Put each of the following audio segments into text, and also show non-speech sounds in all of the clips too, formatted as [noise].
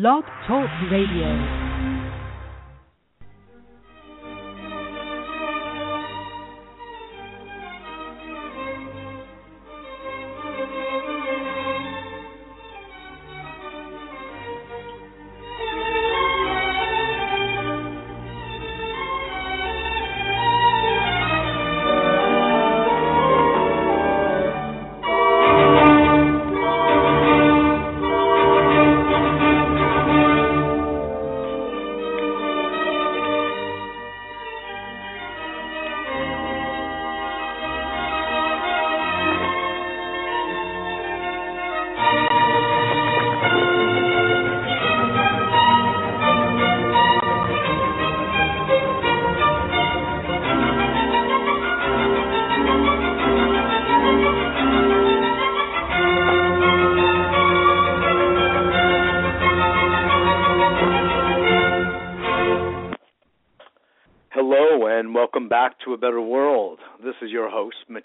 Blog Talk Radio.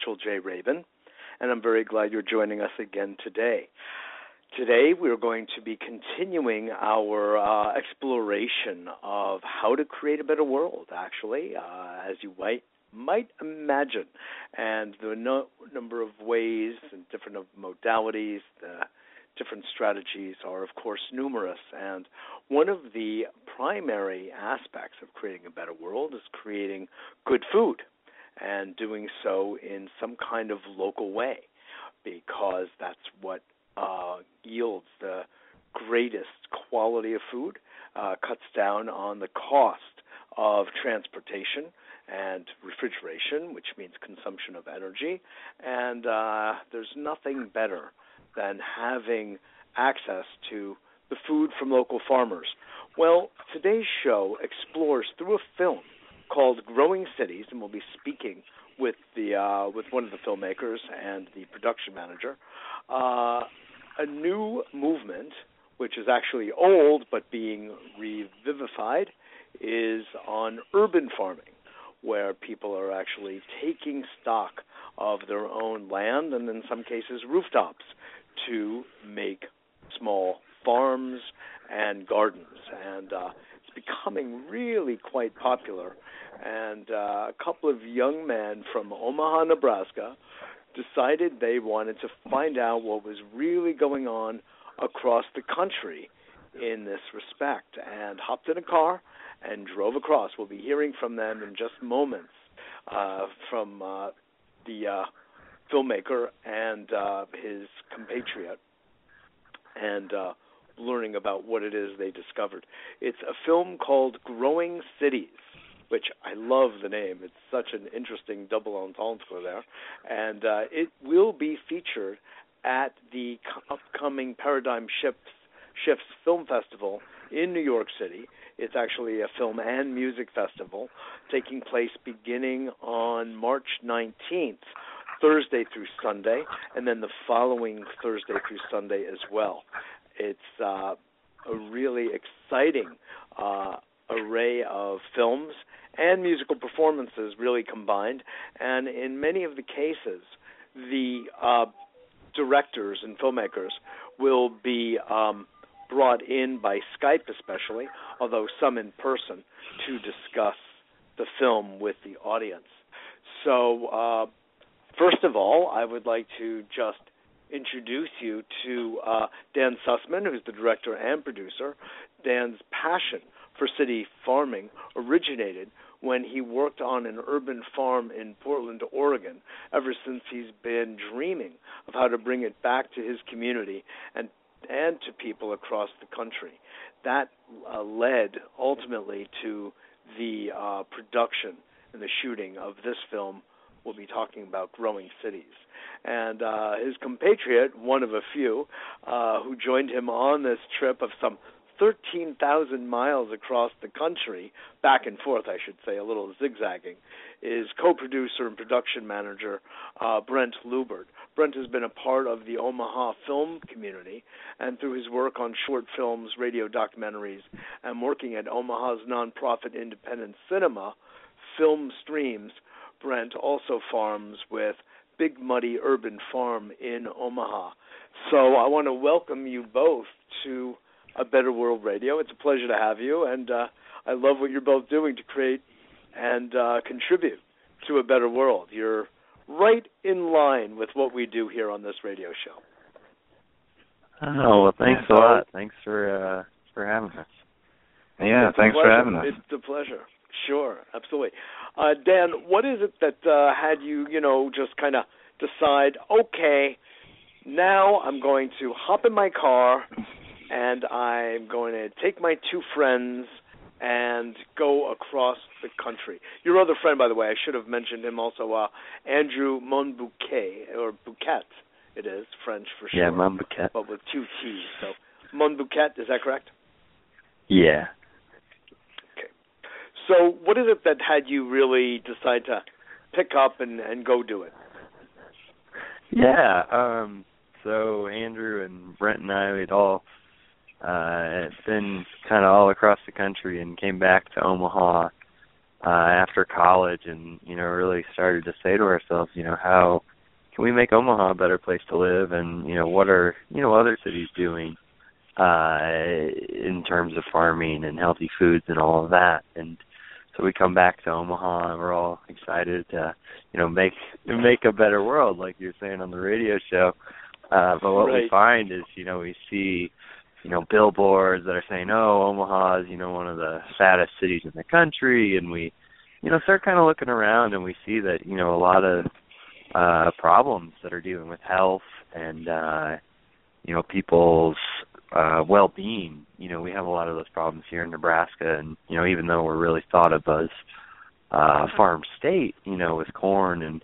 Mitchell J. Rabin, and I'm very glad you're joining us again today. Today, we're going to be continuing our uh, exploration of how to create a better world, actually, uh, as you might, might imagine, and the no, number of ways and different modalities, the different strategies are, of course, numerous. And one of the primary aspects of creating a better world is creating good food and doing so in some kind of local way because that's what uh, yields the greatest quality of food, uh, cuts down on the cost of transportation and refrigeration, which means consumption of energy. And uh, there's nothing better than having access to the food from local farmers. Well, today's show explores through a film called Growing Cities, and we'll be speaking with the uh, with one of the filmmakers and the production manager. Uh, a new movement, which is actually old but being revivified, is on urban farming, where people are actually taking stock of their own land and in some cases rooftops to make small farms and gardens, and uh, it's becoming really quite popular. And uh, a couple of young men from Omaha, Nebraska, decided they wanted to find out what was really going on across the country in this respect, and hopped in a car and drove across. We'll be hearing from them in just moments uh, from uh, the uh, filmmaker and uh, his compatriot, and uh, learning about what it is they discovered. It's a film called Growing Cities, which I love the name. It's such an interesting double entendre there, and uh, it will be featured at the upcoming Paradigm Shifts, Shifts Film Festival in New York City. It's actually a film and music festival taking place beginning on March 19th Thursday through Sunday, and then the following Thursday through Sunday as well. It's uh, a really exciting uh, array of films and musical performances really combined, and in many of the cases, the uh, directors and filmmakers will be um, brought in by Skype, especially, although some in person, to discuss the film with the audience. So uh, First of all, I would like to just introduce you to uh, Dan Susman, who's the director and producer. Dan's passion for city farming originated when he worked on an urban farm in Portland, Oregon, ever since he's been dreaming of how to bring it back to his community and and to people across the country. That uh, led ultimately to the uh, production and the shooting of this film we'll be talking about growing cities. And uh, his compatriot, one of a few, uh, who joined him on this trip of some 13,000 miles across the country, back and forth, I should say, a little zigzagging, is co producer and production manager uh, Brent Lubbert. Brent has been a part of the Omaha film community, and through his work on short films, radio documentaries, and working at Omaha's nonprofit independent cinema, Film Streams, Brent also farms with Big Muddy Urban Farm in Omaha. So I want to welcome you both to A Better World Radio. It's a pleasure to have you, and uh, I love what you're both doing to create and uh, contribute to a better world. You're right in line with what we do here on this radio show. Oh well, thanks a lot. Thanks for uh, for having us. Yeah, it's thanks for having us. It's a pleasure. Sure, absolutely. Uh, Dan, what is it that uh, had you, you know, just kind of decide, okay, now I'm going to hop in my car and I'm going to take my two friends and go across the country. Your other friend, by the way, I should have mentioned him also, uh, Andrew Monbouquette, or Bouquet, it is, French for sure. Yeah, Monbouquette. But with two T's. So, Monbouquet, is that correct? Yeah. So, what is it that had you really decide to pick up and, and go do it? Yeah. Um, so Andrew and Brent and I we'd all uh been kind of all across the country and came back to Omaha uh after college and you know really started to say to ourselves, you know, how can we make Omaha a better place to live and you know what are you know other cities doing uh in terms of farming and healthy foods and all of that and so we come back to Omaha and we're all excited to you know make make a better world like you're saying on the radio show uh, but what right. we find is, you know, we see, you know, billboards that are saying, "Oh, Omaha is, you know, one of the fattest cities in the country," and we, you know, start kind of looking around and we see that, you know, a lot of uh problems that are dealing with health and uh you know people's uh well-being you know we have a lot of those problems here in Nebraska and you know even though we're really thought of as uh farm state you know with corn and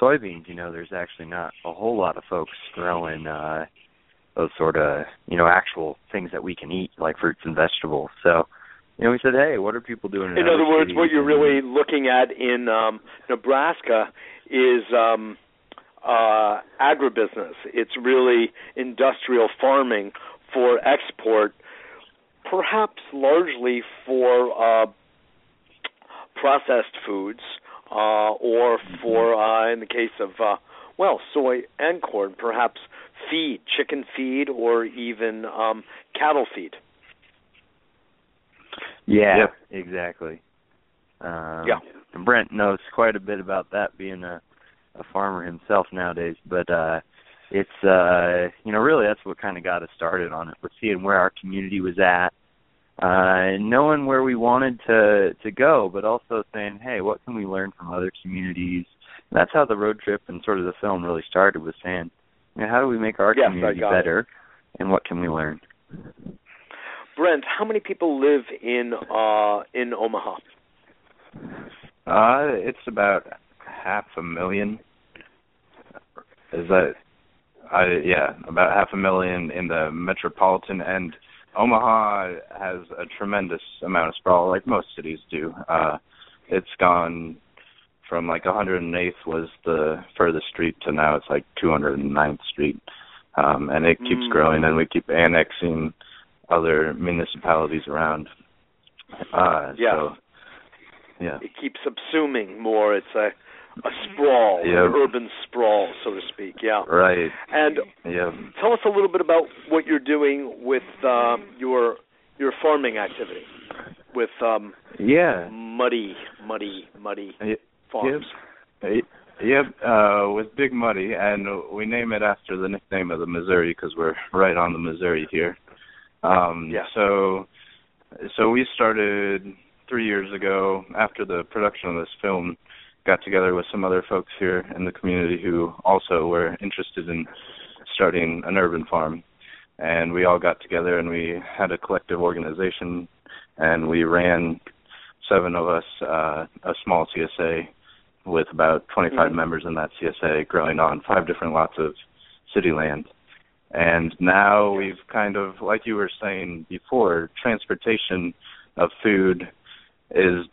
soybeans, you know, there's actually not a whole lot of folks growing uh those sort of, you know, actual things that we can eat like fruits and vegetables. So, you know, we said, "Hey, what are people doing in, in other words, what you're really looking at in um Nebraska is um uh agribusiness. It's really industrial farming for export, perhaps largely for uh processed foods uh, or for, uh, in the case of, uh, well, soy and corn, perhaps feed, chicken feed, or even um, cattle feed. Yeah, Yep. exactly. Um, Yeah. Brent knows quite a bit about that, being a, a farmer himself nowadays. But uh, it's uh, you know really that's what kind of got us started on it. Was seeing where our community was at, uh, and knowing where we wanted to to go, but also saying, hey, what can we learn from other communities? And that's how the road trip and sort of the film really started. Was saying, you know, how do we make our Yes, community got it. better, and what can we learn? Brent, how many people live in uh, in Omaha? Uh, it's about half a million. Is that? I yeah, about half a million in the metropolitan and Omaha has a tremendous amount of sprawl, like most cities do. Uh, it's gone from like 108th was the furthest street to now it's like 209th Street, um, and it keeps Mm. growing, and we keep annexing other municipalities around. Uh, Yeah. So, yeah. It keeps subsuming more. It's a a sprawl, Yeah. an urban sprawl, so to speak. Yeah. Right. And Yeah. tell us a little bit about what you're doing with um, your your farming activity with um, Yeah. muddy, muddy, muddy farms. y- Yep. Uh, with Big Muddy, and we name it after the nickname of the Missouri because we're right on the Missouri here. Um, Yeah. So, so we started three years ago after the production of this film. Got together with some other folks here in the community who also were interested in starting an urban farm, and we all got together and we had a collective organization, and we ran seven of us uh, a small CSA with about 25 Mhm. members in that CSA growing on five different lots of city land. And now we've kind of, like you were saying before, transportation of food is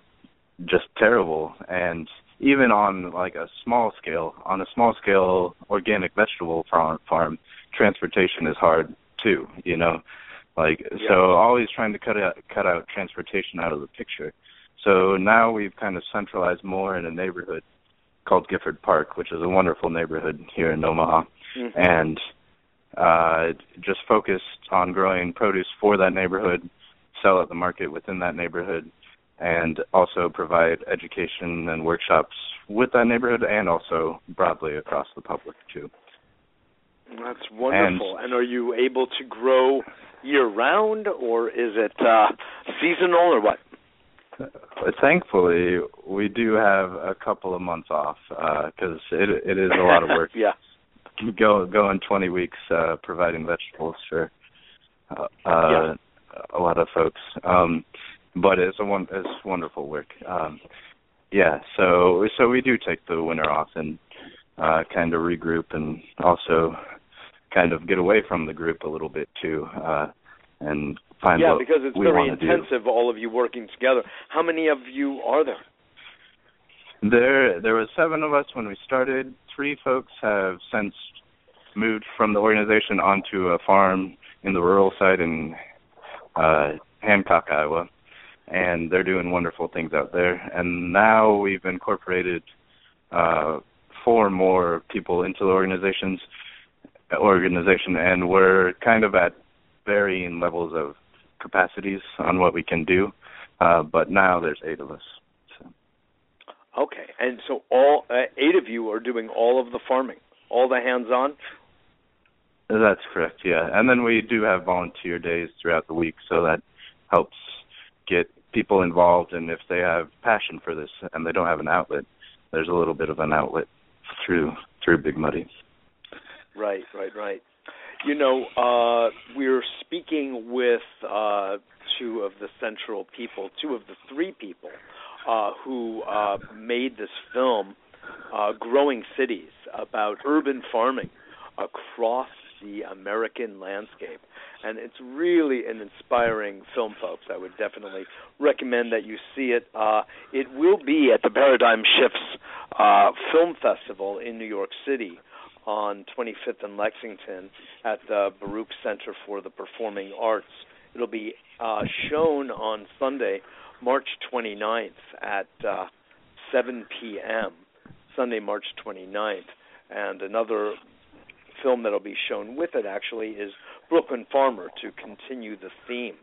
just terrible. And even on like a small scale, on a small scale organic vegetable farm, farm transportation is hard too. You know, like Yeah. so always trying to cut out cut out transportation out of the picture. So now we've kind of centralized more in a neighborhood called Gifford Park, which is a wonderful neighborhood here in Omaha Mhm. and uh, just focused on growing produce for that neighborhood, sell at the market within that neighborhood, and also provide education and workshops with that neighborhood and also broadly across the public too. That's wonderful. And, and are you able to grow year round or is it uh seasonal or what? Thankfully, we do have a couple of months off because uh, it it is a lot of work. [laughs] yeah, go going 20 weeks uh, providing vegetables for uh, yeah. a lot of folks. Um, but it's a one it's wonderful work. Um, yeah, so so we do take the winter off and uh, kind of regroup and also kind of get away from the group a little bit too. Uh, and find yeah, because it's very wanna do. intensive. All of you working together. How many of you are there? There, there was seven of us when we started. Three folks have since moved from the organization onto a farm in the rural side in uh, Hancock, Iowa, and they're doing wonderful things out there. And now we've incorporated uh, four more people into the organizations organization, and we're kind of at varying levels of capacities on what we can do. Uh, but now there's eight of us. So. Okay, and so all uh, eight of you are doing all of the farming, all the hands-on. That's correct, yeah. And then we do have volunteer days throughout the week, so that helps get people involved. And if they have passion for this and they don't have an outlet, there's a little bit of an outlet through through Big Muddy. Right, right, right. You know, uh, we're speaking with uh, two of the central people, two of the three people uh, who uh, made this film, uh, Growing Cities, about urban farming across the American landscape. And it's really an inspiring film, folks. I would definitely recommend that you see it. Uh, it will be at the Paradigm Shifts uh, Film Festival in New York City on 25th and Lexington at the Baruch Center for the Performing Arts. It'll be uh, shown on Sunday, March 29th at uh, 7 p.m. Sunday, March 29th. And another film that'll be shown with it actually is Brooklyn Farmer to continue the theme.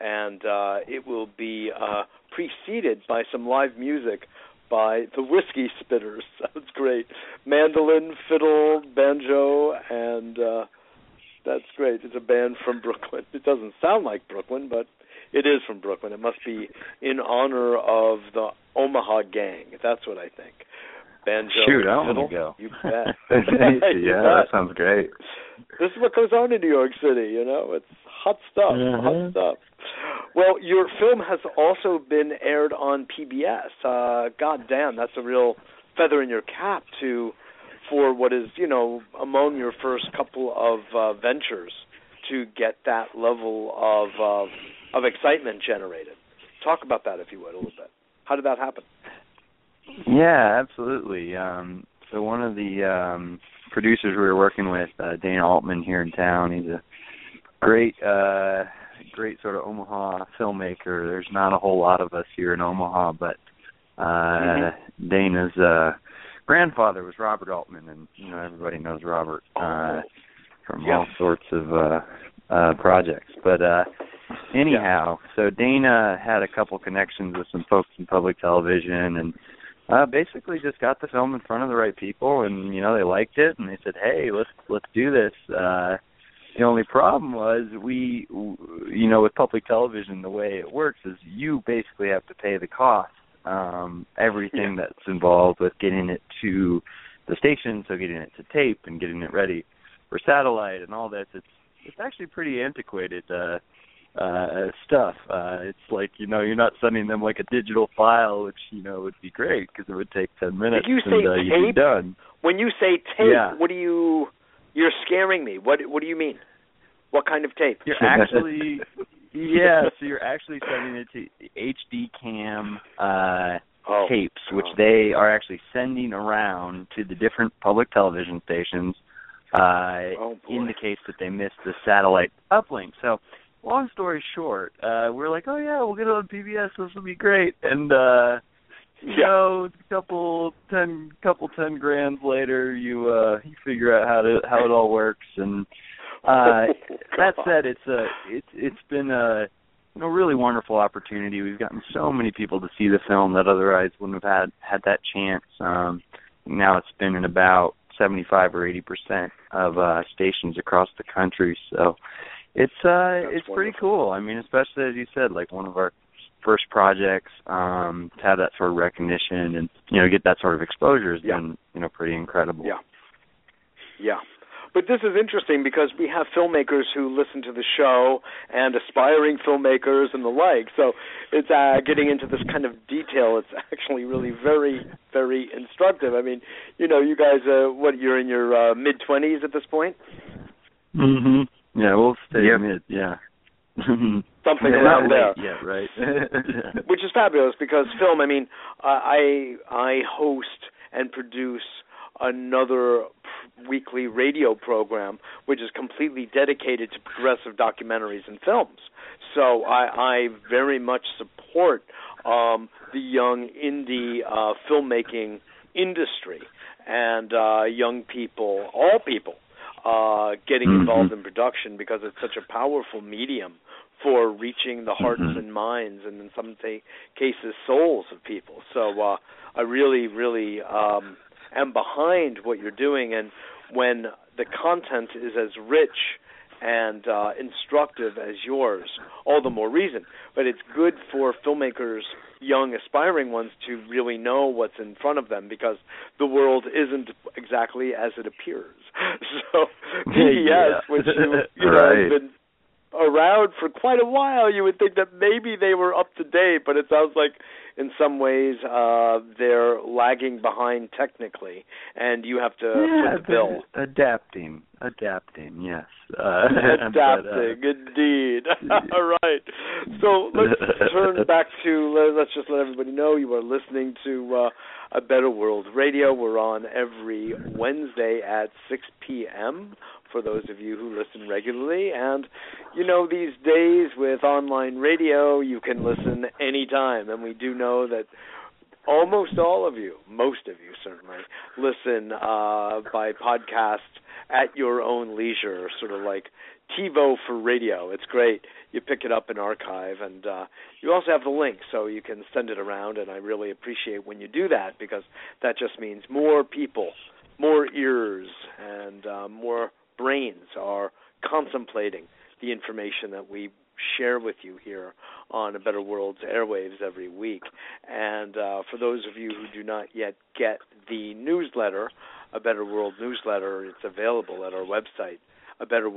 And uh, it will be uh, preceded by some live music by the Whiskey Spitters. [laughs] That's great. Mandolin, fiddle, banjo, and uh, that's great. It's a band from Brooklyn. It doesn't sound like Brooklyn, but it is from Brooklyn. It must be in honor of the Omaha Gang. That's what I think. Banjo, Shoot, I want to go. You bet. [laughs] [laughs] yeah, that sounds great. This is what goes on in New York City. You know, it's hot stuff. Mhm. Hot stuff. Well, your film has also been aired on PBS. Uh, God damn, that's a real feather in your cap to for what is you know among your first couple of uh, ventures to get that level of of of excitement generated. Talk about that if you would a little bit. How did that happen? Yeah, absolutely. Um, so one of the um, producers we were working with, uh, Dana Altman here in town, he's a great, uh, great sort of Omaha filmmaker. There's not a whole lot of us here in Omaha, but uh, Mm-hmm. Dana's uh, grandfather was Robert Altman, and you know everybody knows Robert uh, from Yeah. all sorts of uh, uh, projects. But uh, anyhow, so Dana had a couple connections with some folks in public television, and uh basically just got the film in front of the right people and you know they liked it and they said hey let's let's do this. Uh the only problem was we you know with public television the way it works is you basically have to pay the cost um everything that's involved with getting it to the station so getting it to tape and getting it ready for satellite and all this. It's it's actually pretty antiquated uh uh stuff uh it's like you know you're not sending them like a digital file which you know would be great because it would take 10 minutes you and say uh, you'd be done When you say tape, Yeah. what do you? You're scaring me. What What do you mean? What kind of tape? You're [laughs] actually yeah, so you're actually sending it to HD cam uh Oh, tapes, which they are actually sending around to the different public television stations uh Oh, boy. in the case that they missed the satellite uplink. So long story short, uh we're like, Oh yeah, we'll get it on PBS, this will be great and uh you Yeah. know, a couple ten couple ten grand later you uh you figure out how to how it all works and uh, [laughs] that said, it's a it's it's been a you know really wonderful opportunity. We've gotten so many people to see the film that otherwise wouldn't have had had that chance. Um, now it's been in about 75 or 80 percent of uh, stations across the country. So it's uh That's it's wonderful. pretty cool. I mean, especially as you said, like one of our first projects um to have that sort of recognition and you know get that sort of exposure has Yeah. been you know pretty incredible. Yeah. Yeah. But this is interesting because we have filmmakers who listen to the show and aspiring filmmakers and the like. So it's uh, getting into this kind of detail. It's actually really very, very instructive. I mean, you know, you guys, uh, what you're in your uh, mid twenties at this point, Mhm. Yeah, we'll stay Yeah. mid. Yeah. [laughs] something Yeah, around there. yet, right? [laughs] which is fabulous because film. I mean, I I host and produce another weekly radio program which is completely dedicated to progressive documentaries and films. So I, I very much support um, the young indie uh, filmmaking industry and uh, young people, all people, uh, getting Mhm. involved in production because it's such a powerful medium for reaching the hearts Mhm. and minds and in some ta- cases souls of people. So uh, I really, really um, am behind what you're doing, and when the content is as rich and uh, instructive as yours, all the more reason. But it's good for filmmakers, young aspiring ones, to really know what's in front of them because the world isn't exactly as it appears. [laughs] So [laughs] PBS, Yeah. which you, [laughs] you know Right. has been around for quite a while, you would think that maybe they were up to date, but it sounds like in some ways uh they're lagging behind technically and you have to yeah, foot the bill. adapting, adapting, yes. Uh, [laughs] but, uh, Adapting, indeed. [laughs] All right. So let's [laughs] turn back to let- let's just let everybody know you are listening to uh, a Better World Radio. We're on every Wednesday at 6 p.m. For those of you who listen regularly, and you know these days with online radio, you can listen anytime, and we do know that almost all of you, most of you certainly, listen uh, by podcast at your own leisure, sort of like TiVo for radio. It's great. You pick it up in archive, and uh, you also have the link, so you can send it around. And I really appreciate when you do that because that just means more people, more ears, and uh, more brains are contemplating the information that we share with you here on A Better World's airwaves every week. And uh, for those of you who do not yet get the newsletter, A Better World newsletter, it's available at our website, a better.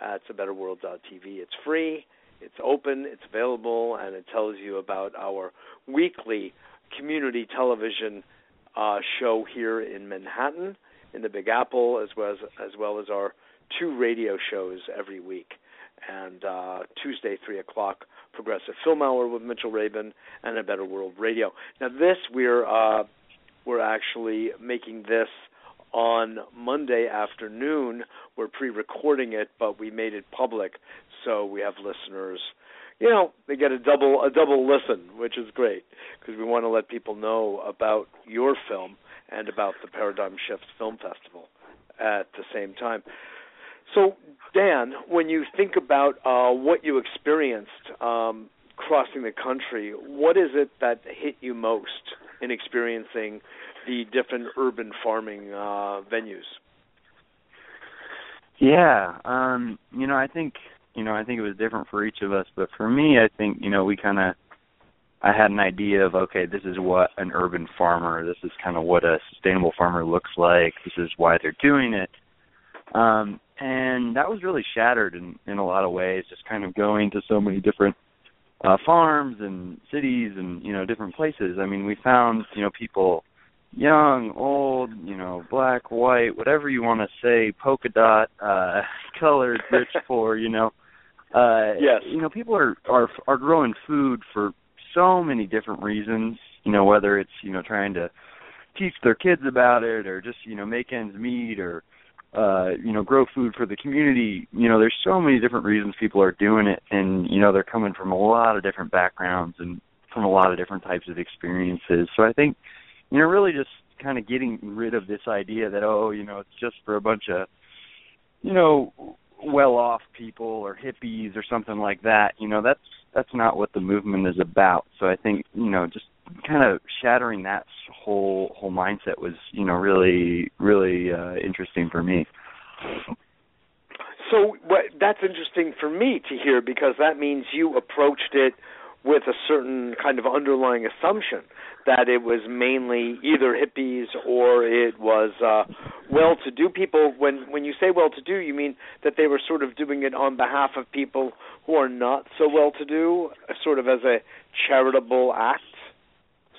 That's abetterworld.tv. It's free, it's open, it's available, and it tells you about our weekly community television uh, show here in Manhattan, in the Big Apple, as well as as well as our two radio shows every week. And uh, Tuesday, three o'clock, Progressive Film Hour with Mitchell Rabin, and A Better World Radio. Now, this we're uh, we're actually making this on Monday afternoon. We're pre-recording it, but we made it public, so we have listeners. You know, they get a double a double listen, which is great because we want to let people know about your film and about the Paradigm Shifts Film Festival at the same time. So, Dan, when you think about uh, what you experienced um, crossing the country, what is it that hit you most in experiencing the different urban farming uh, venues? Yeah, um, you know, I think you know, I think it was different for each of us, but for me, I think you know, we kind of I had an idea of okay, this is what an urban farmer, this is kind of what a sustainable farmer looks like, this is why they're doing it. Um and that was really shattered in in a lot of ways just kind of going to so many different uh farms and cities and you know different places. I mean, we found, you know, people young, old, you know, black, white, whatever you want to say, polka dot, uh [laughs] colored, rich, [laughs] poor, you know. Uh Yes. you know, people are are are growing food for so many different reasons, you know, whether it's, you know, trying to teach their kids about it or just, you know, make ends meet or uh, you know, grow food for the community. You know, there's so many different reasons people are doing it and, you know, they're coming from a lot of different backgrounds and from a lot of different types of experiences. So I think, you know, really just kind of getting rid of this idea that, oh, you know, it's just for a bunch of you know, well-off people or hippies or something like that. You know, that's that's not what the movement is about. So I think you know, just kind of shattering that whole whole mindset was you know really really uh, interesting for me. So what, that's interesting for me to hear because that means you approached it with a certain kind of underlying assumption that it was mainly either hippies or it was uh well-to-do people. When when you say well-to-do you mean that they were sort of doing it on behalf of people who are not so well-to-do sort of as a charitable act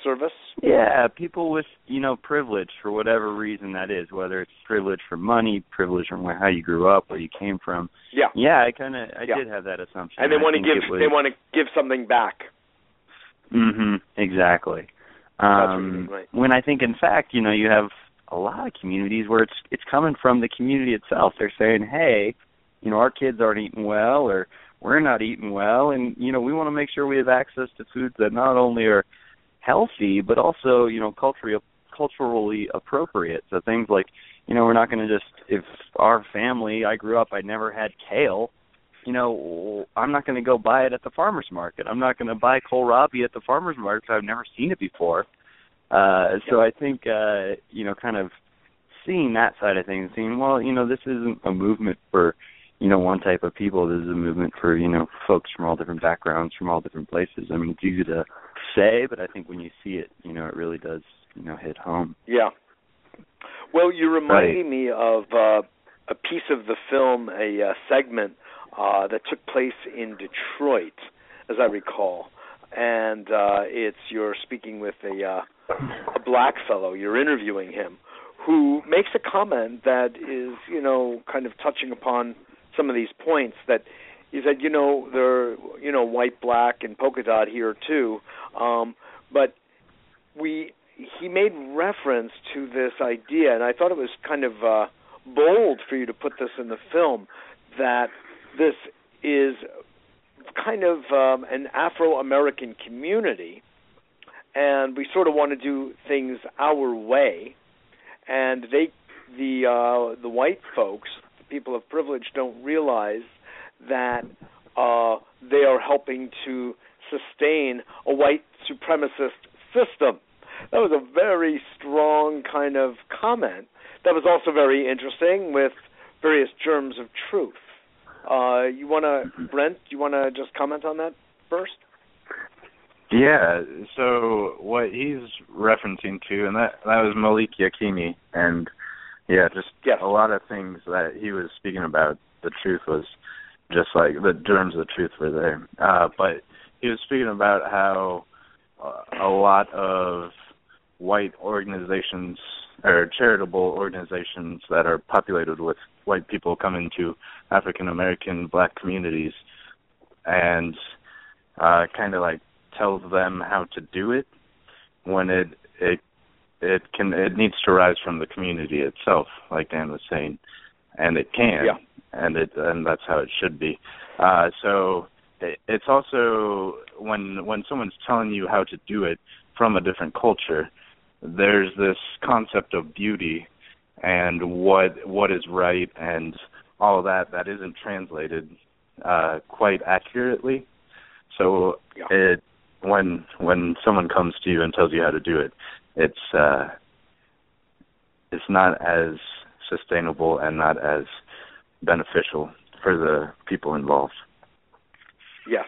service yeah people with you know privilege for whatever reason that is whether it's privilege for money privilege from where, how you grew up where you came from yeah yeah i kind of i yeah. did have that assumption and they want to give was, they want to give something back Mm-hmm. exactly um right. when i think in fact you know you have a lot of communities where it's it's coming from the community itself they're saying hey you know our kids aren't eating well or we're not eating well and you know we want to make sure we have access to foods that not only are healthy, but also you know culturally culturally appropriate. So things like you know we're not going to just if our family I grew up I never had kale. You know, I'm not going to go buy it at the farmers market. I'm not going to buy kohlrabi at the farmers market because I've never seen it before. Uh, so I think uh, you know, kind of seeing that side of things, seeing well, you know, this isn't a movement for you know one type of people. This is a movement for you know folks from all different backgrounds, from all different places. I mean, it's easy to say, but I think when you see it, you know, it really does, you know, hit home. Yeah. Well, you're reminding right. me of uh, a piece of the film, a uh, segment uh, that took place in Detroit, as I recall, and uh, it's you're speaking with a, uh, a black fellow. You're interviewing him, who makes a comment that is, you know, kind of touching upon some of these points that he said, you know, there, you know, white, black, and polka dot here too, um, but we he made reference to this idea, and I thought it was kind of uh, bold for you to put this in the film that this is kind of um, an Afro-American community, and we sort of want to do things our way, and they, the uh, the white folks, the people of privilege, don't realize that uh, they are helping to sustain a white supremacist system. That was a very strong kind of comment. That was also very interesting with various germs of truth. Uh, you want to, Brent? Do you want to just comment on that first? Yeah. So what he's referencing to, and that that was Malik Yakini, and yeah, just yes. a lot of things that he was speaking about. The truth was just like the germs of the truth were there. Uh, but he was speaking about how uh, a lot of white organizations or charitable organizations that are populated with white people come into African American black communities and uh kind of like tells them how to do it when it it it can it needs to rise from the community itself like Dan was saying and it can yeah. And it and that's how it should be uh so it's also when when someone's telling you how to do it from a different culture there's this concept of beauty and what what is right and all of that that isn't translated uh quite accurately so yeah. it when when someone comes to you and tells you how to do it it's uh it's not as sustainable and not as beneficial for the people involved Yes,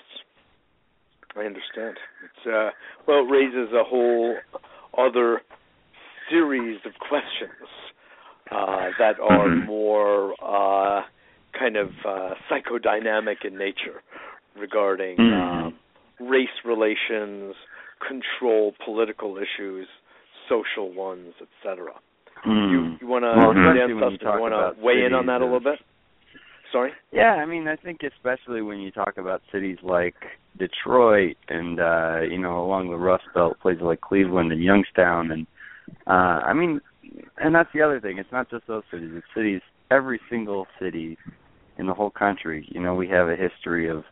I understand. It's uh, well, it raises a whole other series of questions uh, that are mm-hmm. more uh, kind of uh, psychodynamic in nature regarding mm-hmm. uh, race relations, control, political issues, social ones, etc. Mm. You you want to well, Dan when you, you want to weigh in on that a little bit? Sorry. Yeah, I mean, I think especially when you talk about cities like Detroit and uh, you know along the Rust Belt, places like Cleveland and Youngstown, and uh, I mean, and that's the other thing. It's not just those cities; it's cities, every single city in the whole country. You know, we have a history of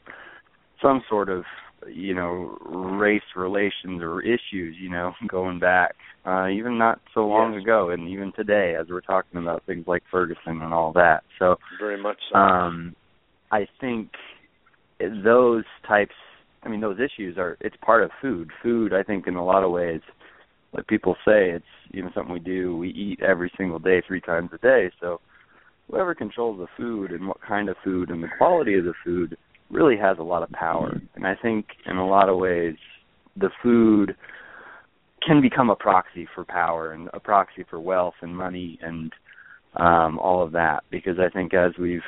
some sort of you know race relations or issues you know [laughs] going back uh even not so long yes. ago and even today as we're talking about things like Ferguson and all that. So very much so. um I think those types I mean those issues are it's part of food. Food I think in a lot of ways like people say it's you know something we do we eat every single day three times a day. So whoever controls the food and what kind of food and the quality of the food really has a lot of power. And I think in a lot of ways the food can become a proxy for power and a proxy for wealth and money and um all of that. Because I think as we've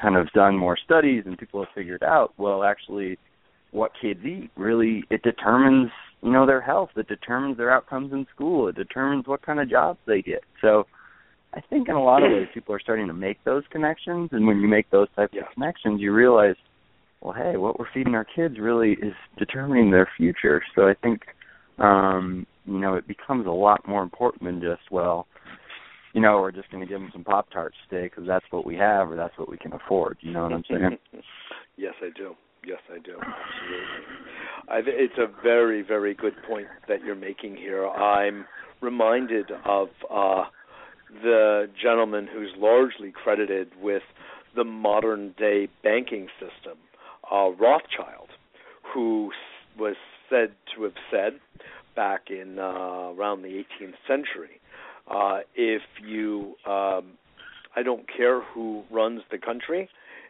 kind of done more studies and people have figured out well actually what kids eat really it determines you know their health. It determines their outcomes in school. It determines what kind of jobs they get. So I think in a lot of ways people are starting to make those connections. And when you make those types yeah. of connections you realize well hey what we're feeding our kids really is determining their future. So i think um you know it becomes a lot more important than just well you know we're just going to give them some pop tarts today because that's what we have or that's what we can afford. You know what i'm saying? [laughs] Yes i do. Yes i do. Absolutely. I th- it's a very very good point that you're making here. I'm reminded of uh the gentleman who's largely credited with the modern day banking system uh, Rothschild, who was said to have said back in uh, around the 18th century, uh, if you, um, I don't care who runs the country,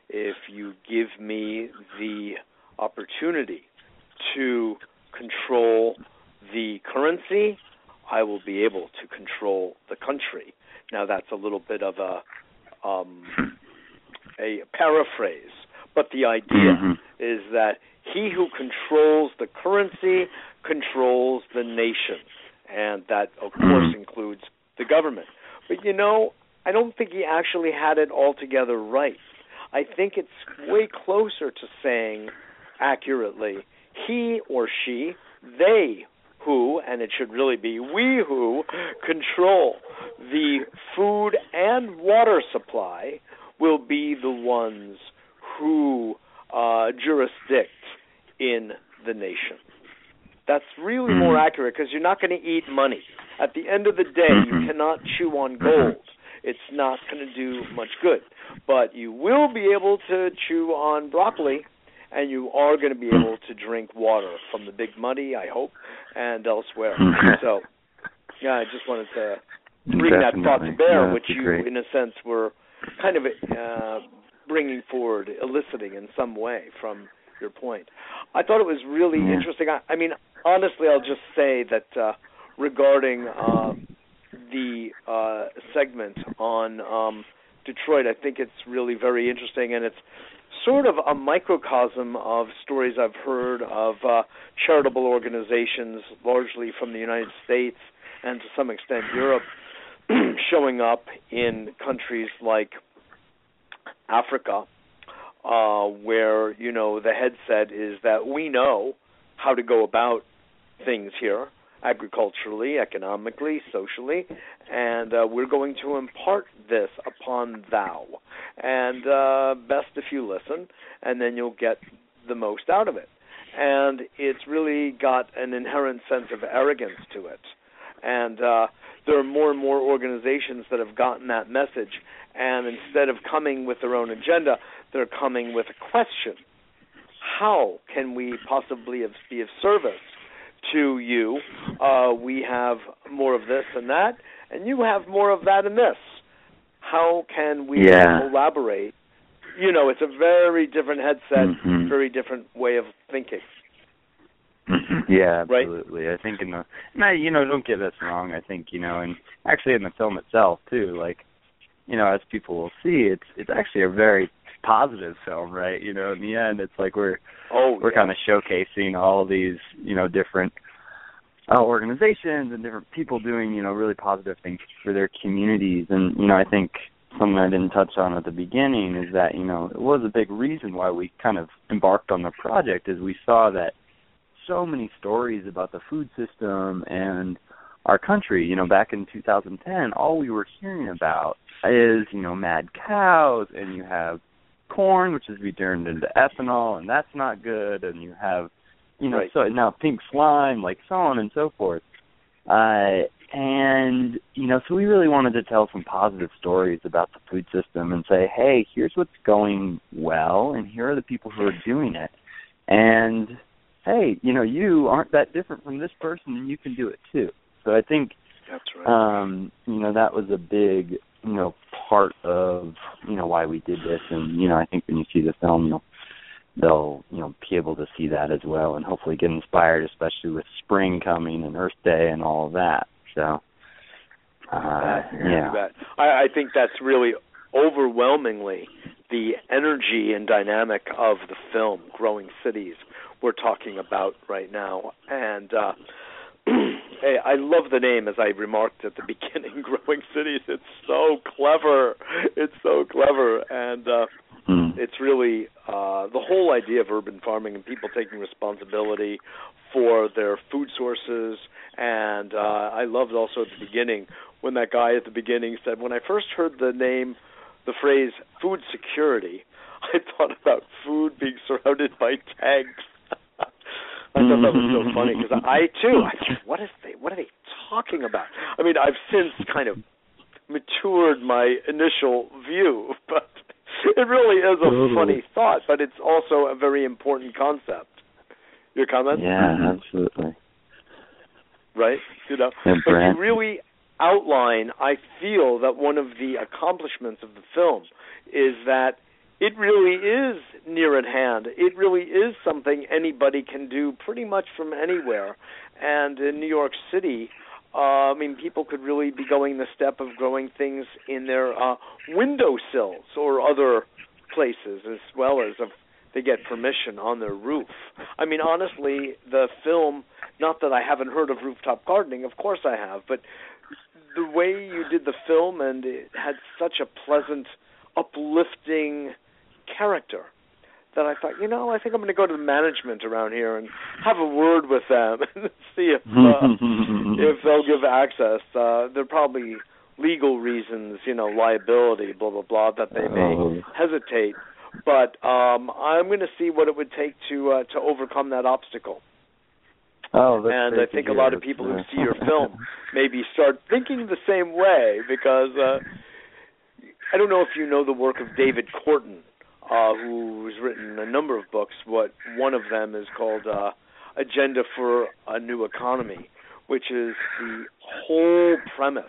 if you give me the opportunity to control the currency, I will be able to control the country. Now that's a little bit of a um, a paraphrase but the idea mm-hmm. is that he who controls the currency controls the nation, and that of mm-hmm. course includes the government. But you know, I don't think he actually had it altogether right. I think it's way closer to saying accurately he or she, they who, and it should really be we who, control the food and water supply will be the ones who uh, jurisdict in the nation. That's really more Mm-hmm. accurate because you're not going to eat money. At the end of the day, you Mhm. cannot chew on gold. It's not going to do much good. But you will be able to chew on broccoli, and you are going to be able to drink water from the Big Muddy, I hope, and elsewhere. so, yeah, I just wanted to bring that thought to bear, Yeah, which you, great. in a sense, were kind of uh, bringing forward, eliciting in some way from your point. I thought it was really Yeah. interesting. I, I mean, honestly, I'll just say that uh, regarding uh, the uh, segment on um, Detroit, I think it's really very interesting, and it's sort of a microcosm of stories I've heard of uh, charitable organizations, largely from the United States and to some extent Europe, [clears throat] showing up in countries like Africa, uh, where you know the headset is that we know how to go about things here, agriculturally, economically, socially, and uh, we're going to impart this upon thou. And uh, best if you listen, and then you'll get the most out of it. And it's really got an inherent sense of arrogance to it. And uh, there are more and more organizations that have gotten that message, and instead of coming with their own agenda, they're coming with a question. How can we possibly be of service to you? Uh, we have more of this and that, and you have more of that and this. How can we Yeah. collaborate? You know, it's a very different headset, Mhm. very different way of thinking. Yeah, Right. absolutely. I think in the, and I, you know, don't get us wrong. I think you know, and actually in the film itself too, like, you know, as people will see, it's it's actually a very positive film, right? You know, in the end, it's like we're Oh, we're yeah. kind of showcasing all these, you know, different uh, organizations and different people doing, you know, really positive things for their communities. And you know, I think something I didn't touch on at the beginning is that you know it was a big reason why we kind of embarked on the project is we saw that so many stories about the food system and our country. You know, back in 2010, all we were hearing about is you know mad cows, and you have corn, which is being turned into ethanol, and that's not good, and you have you know, Right. so now pink slime, like so on and so forth. Uh, and you know, so we really wanted to tell some positive stories about the food system and say, hey, here's what's going well, and here are the people who are doing it, and hey, you know, you aren't that different from this person, and you can do it too. So I think That's right. um you know that was a big you know part of you know why we did this. And you know i think when you see the film you'll they'll you know be able to see that as well and hopefully get inspired especially with spring coming and earth day and all of that. So uh yeah I, I think that's really overwhelmingly the energy and dynamic of the film growing cities we're talking about right now and uh [clears throat] hey, I love the name as I remarked at the [laughs] beginning growing cities it's so clever it's so clever and uh mm. it's really uh, the whole idea of urban farming and people taking responsibility for their food sources. And uh, I loved also at the beginning when that guy at the beginning said, when I first heard the name, the phrase food security, [laughs] I thought about food being surrounded by tanks. I thought that was so mm-hmm. funny because I too, I thought, what is they, what are they talking about? I mean, I've since kind of matured my initial view, [laughs] but it really is a funny thought, but it's also a very important concept. Your comments? yeah absolutely Right? You know, Yeah, but you really outline. I feel that one of the accomplishments of the film is that it really is near at hand. It really is something anybody can do pretty much from anywhere. And in New York City, uh, I mean, people could really be going the step of growing things in their uh, windowsills or other places, as well as if they get permission on their roof. I mean, honestly, the film. Not that I haven't heard of rooftop gardening. Of course I have, but the way you did the film and it had such a pleasant, uplifting character that I thought, you know, I think I'm going to go to the management around here and have a word with them [laughs] and see if uh, [laughs] if they'll give access. Uh, there are probably legal reasons, you know, liability, blah blah blah, that they may Oh. hesitate. But um, I'm going to see what it would take to uh, to overcome that obstacle. oh that's and I think a lot of people who see your film [laughs] maybe start thinking the same way because uh, I don't know if you know the work of David Korten, uh, who's written a number of books. What one of them is called uh, "Agenda for a New Economy," which is the whole premise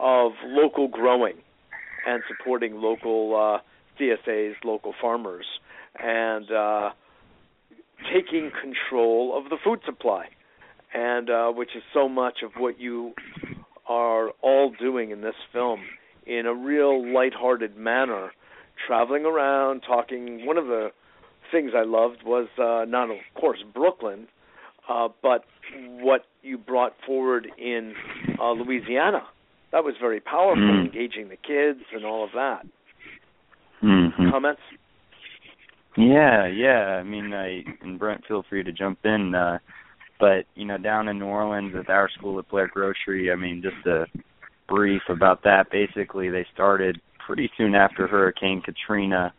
of local growing and supporting local uh, CSAs, local farmers, and uh, taking control of the food supply, and uh, which is so much of what you are all doing in this film in a real lighthearted manner, traveling around, talking. One of the things I loved was uh, not, of course, Brooklyn, uh, but what you brought forward in uh, Louisiana. That was very powerful, Mm. engaging the kids and all of that. Mhm. Comments? Yeah, yeah. I mean, I and Brent, feel free to jump in. Uh, but you know, down in New Orleans at our school at Blair Grocery, I mean, just a brief about that. Basically, they started pretty soon after Hurricane Katrina.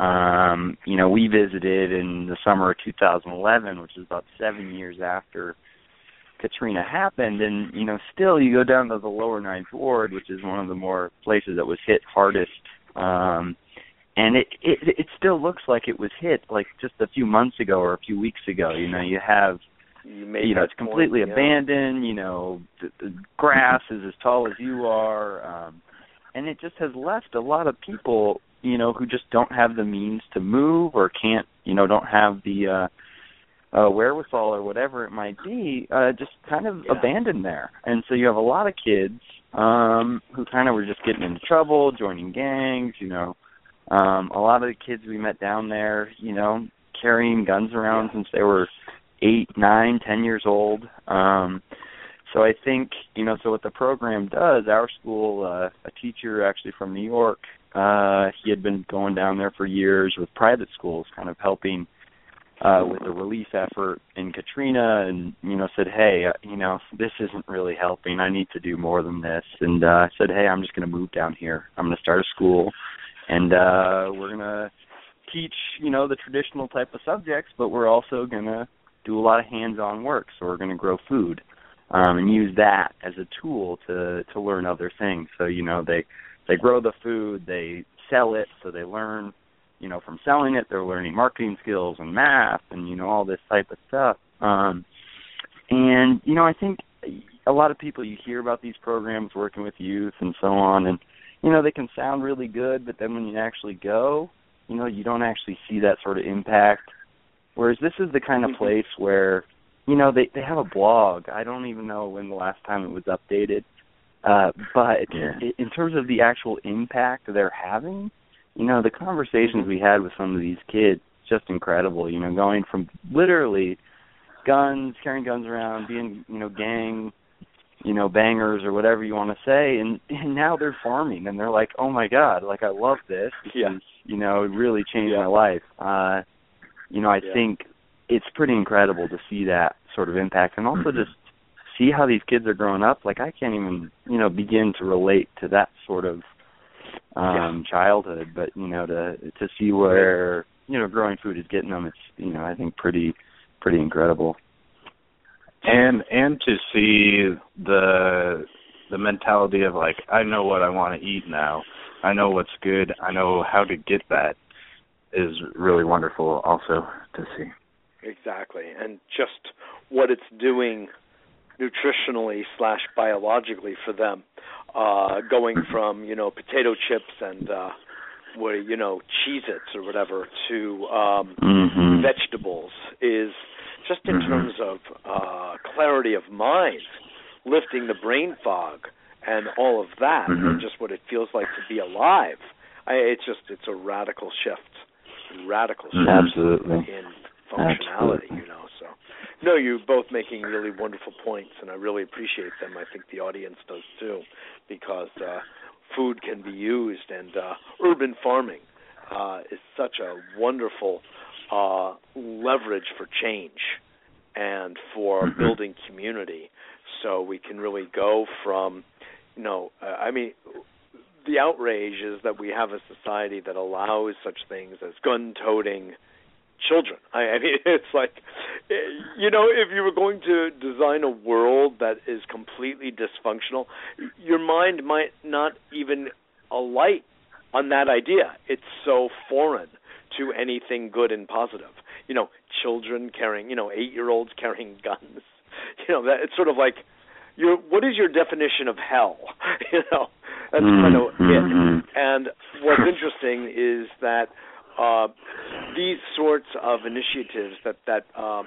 Um, you know, we visited in the summer of 2011, which is about seven years after Katrina happened, and you know, still you go down to the lower ninth ward, which is one of the more places that was hit hardest. Um, and it, it it still looks like it was hit like just a few months ago or a few weeks ago. You know, you have You, you know it's completely point, yeah. abandoned. You know, the, the grass is as tall as you are, um, and it just has left a lot of people you know who just don't have the means to move or can't you know don't have the uh uh wherewithal or whatever it might be uh just kind of Yeah. abandoned there and so you have a lot of kids um who kind of were just getting into trouble joining gangs you know um a lot of the kids we met down there you know carrying guns around Yeah. since they were eight nine ten years old um so i think you know so what the program does our school uh a teacher actually from new york uh he had been going down there for years with private schools kind of helping uh with the relief effort in Katrina and you know said hey uh, you know this isn't really helping. I need to do more than this. And uh said hey I'm just going to move down here. I'm going to start a school and uh we're going to teach you know the traditional type of subjects but we're also going to do a lot of hands-on work. So we're going to grow food um, and use that as a tool to to learn other things. So you know they they grow the food, they sell it, so they learn you know from selling it they're learning marketing skills and math and you know all this type of stuff. Um, and you know I think a lot of people you hear about these programs working with youth and so on and you know they can sound really good but then when you actually go you know you don't actually see that sort of impact whereas this is the kind of Mm-hmm. place where you know they they have a blog i don't even know when the last time it was updated uh but Yeah. in terms of the actual impact they're having you know the conversations we had with some of these kids just incredible you know going from literally guns carrying guns around being you know gang you know bangers or whatever you want to say and, and now they're farming and they're like oh my god like i love this Yeah. you know it really changed Yeah. my life uh you know i Yeah. think it's pretty incredible to see that sort of impact and also just see how these kids are growing up like i can't even you know begin to relate to that sort of um childhood but you know to to see where you know growing food is getting them it's you know i think pretty pretty incredible and and to see the the mentality of like I know what I want to eat now. I know what's good. I know how to get that is really wonderful also to see. Exactly, and just what it's doing nutritionally slash biologically for them, uh, going from you know potato chips and uh, what you know Cheez-Its or whatever to um, mhm vegetables is just in Mhm. terms of uh, clarity of mind, lifting the brain fog, and all of that, Mhm. and just what it feels like to be alive. I, it's just it's a radical shift, radical shift absolutely in functionality. Absolutely. You know, so no, you both making really wonderful points, and I really appreciate them. I think the audience does too, because uh, food can be used, and uh, urban farming uh, is such a wonderful uh, leverage for change and for Mhm. building community. So we can really go from, you know, uh, I mean, the outrage is that we have a society that allows such things as gun-toting children. I, [laughs] I mean, it's like, you know, if you were going to design a world that is completely dysfunctional, your mind might not even alight on that idea. It's so foreign to anything good and positive. You know, children carrying, you know, eight-year-olds carrying [laughs] guns. You know, that it's sort of like, your what is your definition of hell? [laughs] you know, that's kind of it. Mhm. And what's interesting is that uh, these sorts of initiatives that that uh,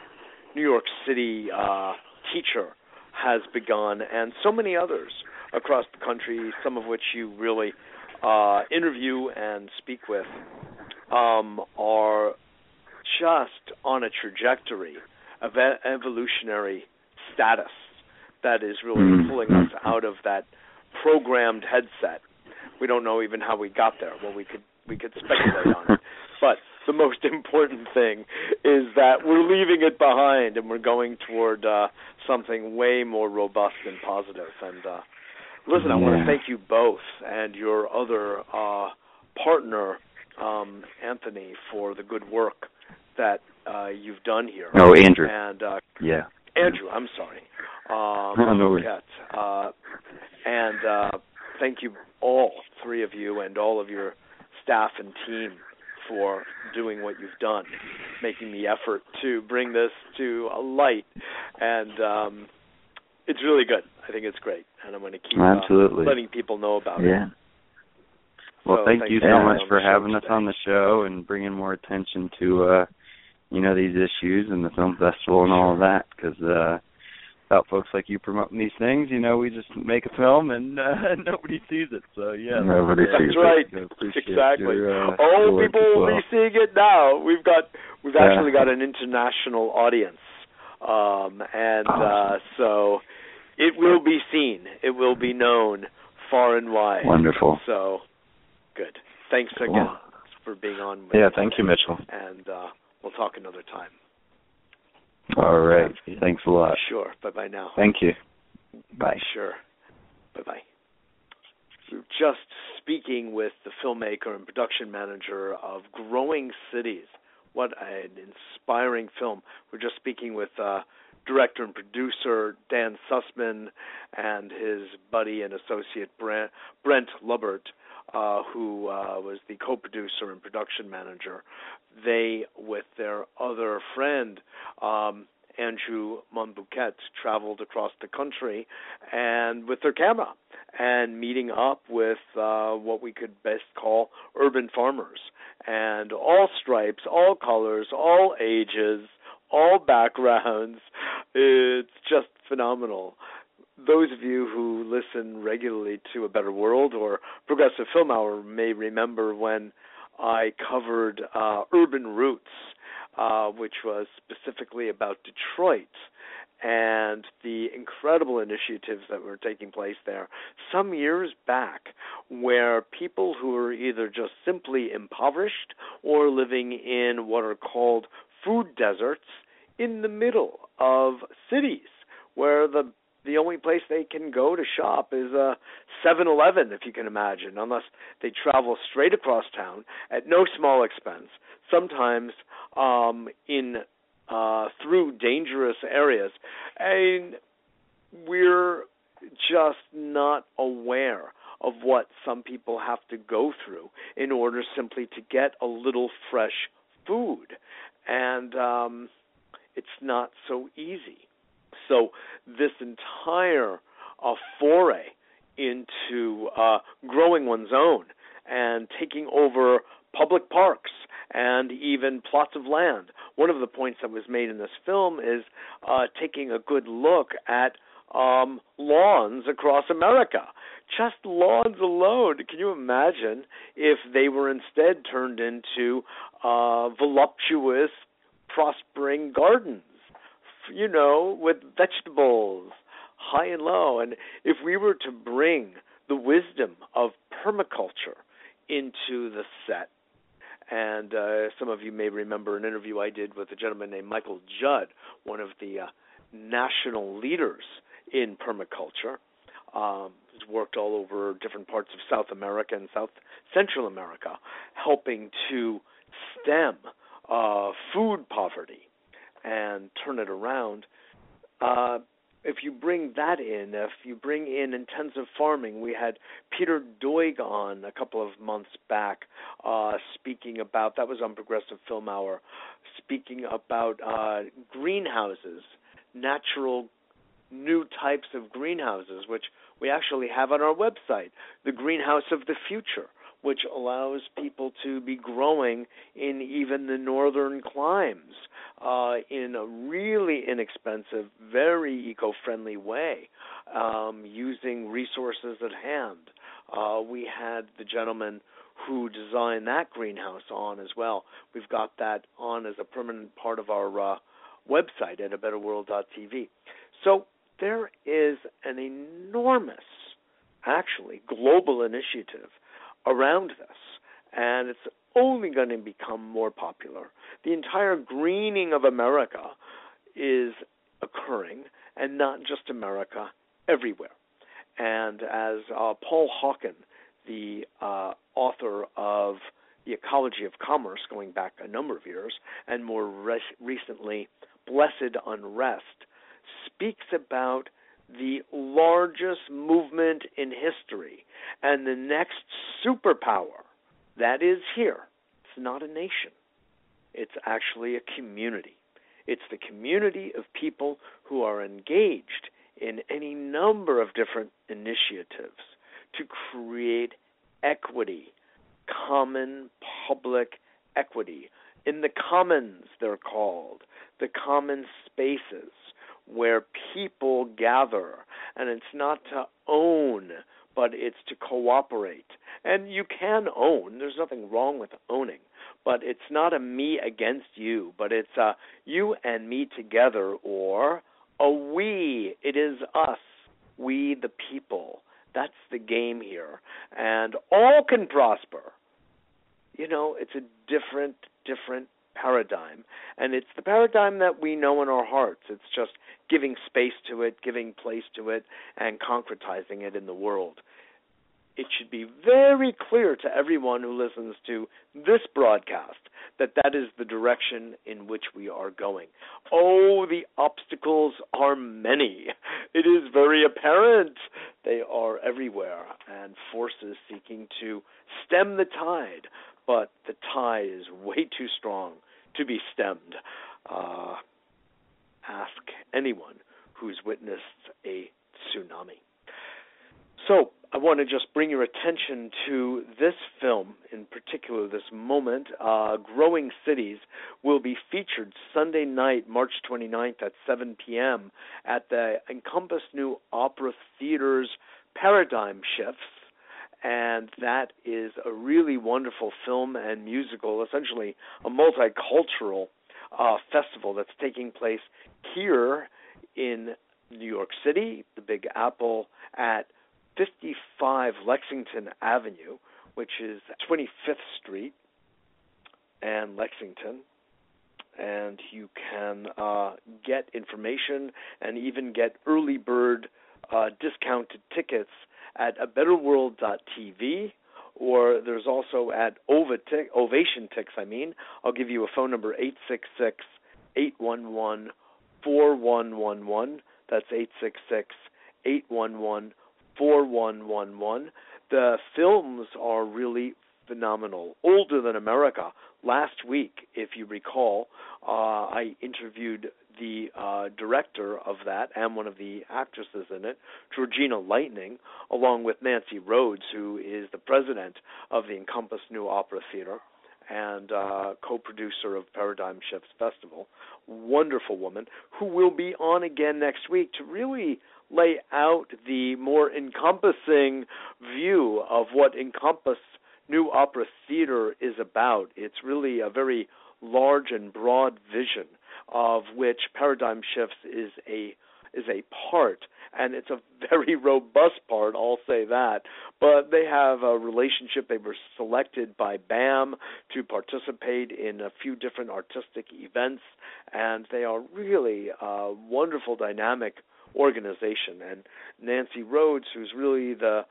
New York City uh, teacher has begun, and so many others across the country, some of which you really uh, interview and speak with, um, are just on a trajectory of e- evolutionary status that is really Mhm. pulling us out of that programmed headset. We don't know even how we got there. Well, we could we could speculate on it, [laughs] but the most [laughs] important thing is that we're leaving it behind and we're going toward uh, something way more robust and positive. And uh, listen, I want to thank you both and your other uh, partner, um, Anthony, for the good work that uh, you've done here. oh andrew And uh, yeah Andrew, I'm sorry. Um, No, [laughs] no worries. Uh, and uh, thank you all three of you and all of your staff and team for doing what you've done, making the effort to bring this to a light, and um, it's really good. I think it's great, and I'm going to keep uh, letting people know about it. yeah. Well So thank thanks you so much for having us on the show and bringing more attention to uh you know these issues and the film festival and all of that because uh without folks like you promoting these things you know we just make a film and [laughs] uh, nobody sees it so yeah Nobody that's, That's sees it. right. I Exactly. your, uh, oh, people as will well. be seeing it now. We've got we've Yeah. actually got an international audience, um, and uh, so it will be seen. It will be known far and wide. wonderful So good. Thanks Cool. again for being on. With Yeah, thank you. Mitchell. And uh, we'll talk another time. All right thanks a lot Sure. Bye bye now. Thank you. bye Sure. Bye bye. We were just speaking with the filmmaker and production manager of Growing Cities, what an inspiring film. We're just speaking with uh, director and producer Dan Susman and his buddy and associate Brent, Brent Lubbert, uh, who uh, was the co-producer and production manager. They, with their other friend, um, Andrew Monbouquette traveled across the country and with their camera and meeting up with uh, what we could best call urban farmers and all stripes, all colors, all ages, all backgrounds. It's just phenomenal. Those of you who listen regularly to A Better World or Progressive Film Hour may remember when I covered uh, Urban Roots uh, which was specifically about Detroit and the incredible initiatives that were taking place there. Some years back, where people who are either just simply impoverished or living in what are called food deserts in the middle of cities, where the the only place they can go to shop is a 7-Eleven, if you can imagine, unless they travel straight across town at no small expense, sometimes um, in uh, through dangerous areas, and we're just not aware of what some people have to go through in order simply to get a little fresh food, and um, it's not so easy. So this entire uh, foray into uh, growing one's own and taking over public parks and even plots of land. One of the points that was made in this film is uh, taking a good look at um, lawns across America. Just lawns alone. Can you imagine if they were instead turned into uh, voluptuous, prospering gardens? You know, with vegetables, high and low. And if we were to bring the wisdom of permaculture into the set, and uh, some of you may remember an interview I did with a gentleman named Michael Judd, one of the uh, national leaders in permaculture. Um, he's worked all over different parts of South America and South Central America, helping to stem uh, food poverty and turn it around. Uh, if you bring that in, if you bring in intensive farming, we had Peter Doig on a couple of months back uh, speaking about that was on Progressive Film Hour, speaking about uh, greenhouses, natural new types of greenhouses, which we actually have on our website, the Greenhouse of the Future which allows people to be growing in even the northern climes uh, in a really inexpensive, very eco-friendly way, um, using resources at hand. Uh, we had the gentleman who designed that greenhouse on as well. We've got that on as a permanent part of our uh, website at a abetterworld.tv. So there is an enormous, actually, global initiative around this, and it's only going to become more popular. The entire greening of America is occurring, and not just America, everywhere. And as uh, Paul Hawken, the uh, author of The Ecology of Commerce, going back a number of years, and more res- recently, Blessed Unrest, speaks about the largest movement in history and the next superpower that is here. It's not a nation, it's actually a community. It's the community of people who are engaged in any number of different initiatives to create equity, common public equity. In the commons, they're called, the common spaces where people gather. And it's not to own, but it's to cooperate. And you can own, there's nothing wrong with owning, but it's not a me against you, but it's a you and me together, or a we. It is us, we the people. That's the game here. And all can prosper. You know, it's a different, different paradigm. And it's the paradigm that we know in our hearts. It's just giving space to it, giving place to it, and concretizing it in the world. it should be very clear to everyone who listens to this broadcast that that is the direction in which we are going. Oh, the obstacles are many. It is very apparent. They are everywhere, and forces seeking to stem the tide, but the tie is [laughs] way too strong to be stemmed. Uh, ask anyone who's witnessed a tsunami. So, I want to just bring your attention to this film, in particular, this moment. Uh, Growing Cities will be featured Sunday night, March 29th at 7 p.m. at the Encompass New Opera Theater's Paradigm Shifts. And that is a really wonderful film and musical, essentially a multicultural uh, festival that's taking place here in New York City, the Big Apple, at 55 Lexington Avenue, which is 25th Street and Lexington. And you can uh, get information and even get early bird uh, discounted tickets at a betterworld.tv or there's also at Ovati- Ovation Tix, I mean. I'll give you a phone number 866 811 4111. That's 866 811 4111. The films are really phenomenal. Older Than America. Last week, if you recall, uh, I interviewed the uh, director of that and one of the actresses in it, Georgina Lightning, along with Nancy Rhodes, who is the president of the Encompass New Opera Theater and uh, co-producer of Paradigm Shifts Festival. Wonderful woman who will be on again next week to really lay out the more encompassing view of what Encompass New Opera Theater is about. It's really a very large and broad vision of which Paradigm Shifts is a is a part and it's a very [laughs] robust part, I'll say that. But they have a relationship. They were selected by BAM to participate in a few different artistic events, and they are really a wonderful, dynamic organization. And Nancy Rhodes, who's really the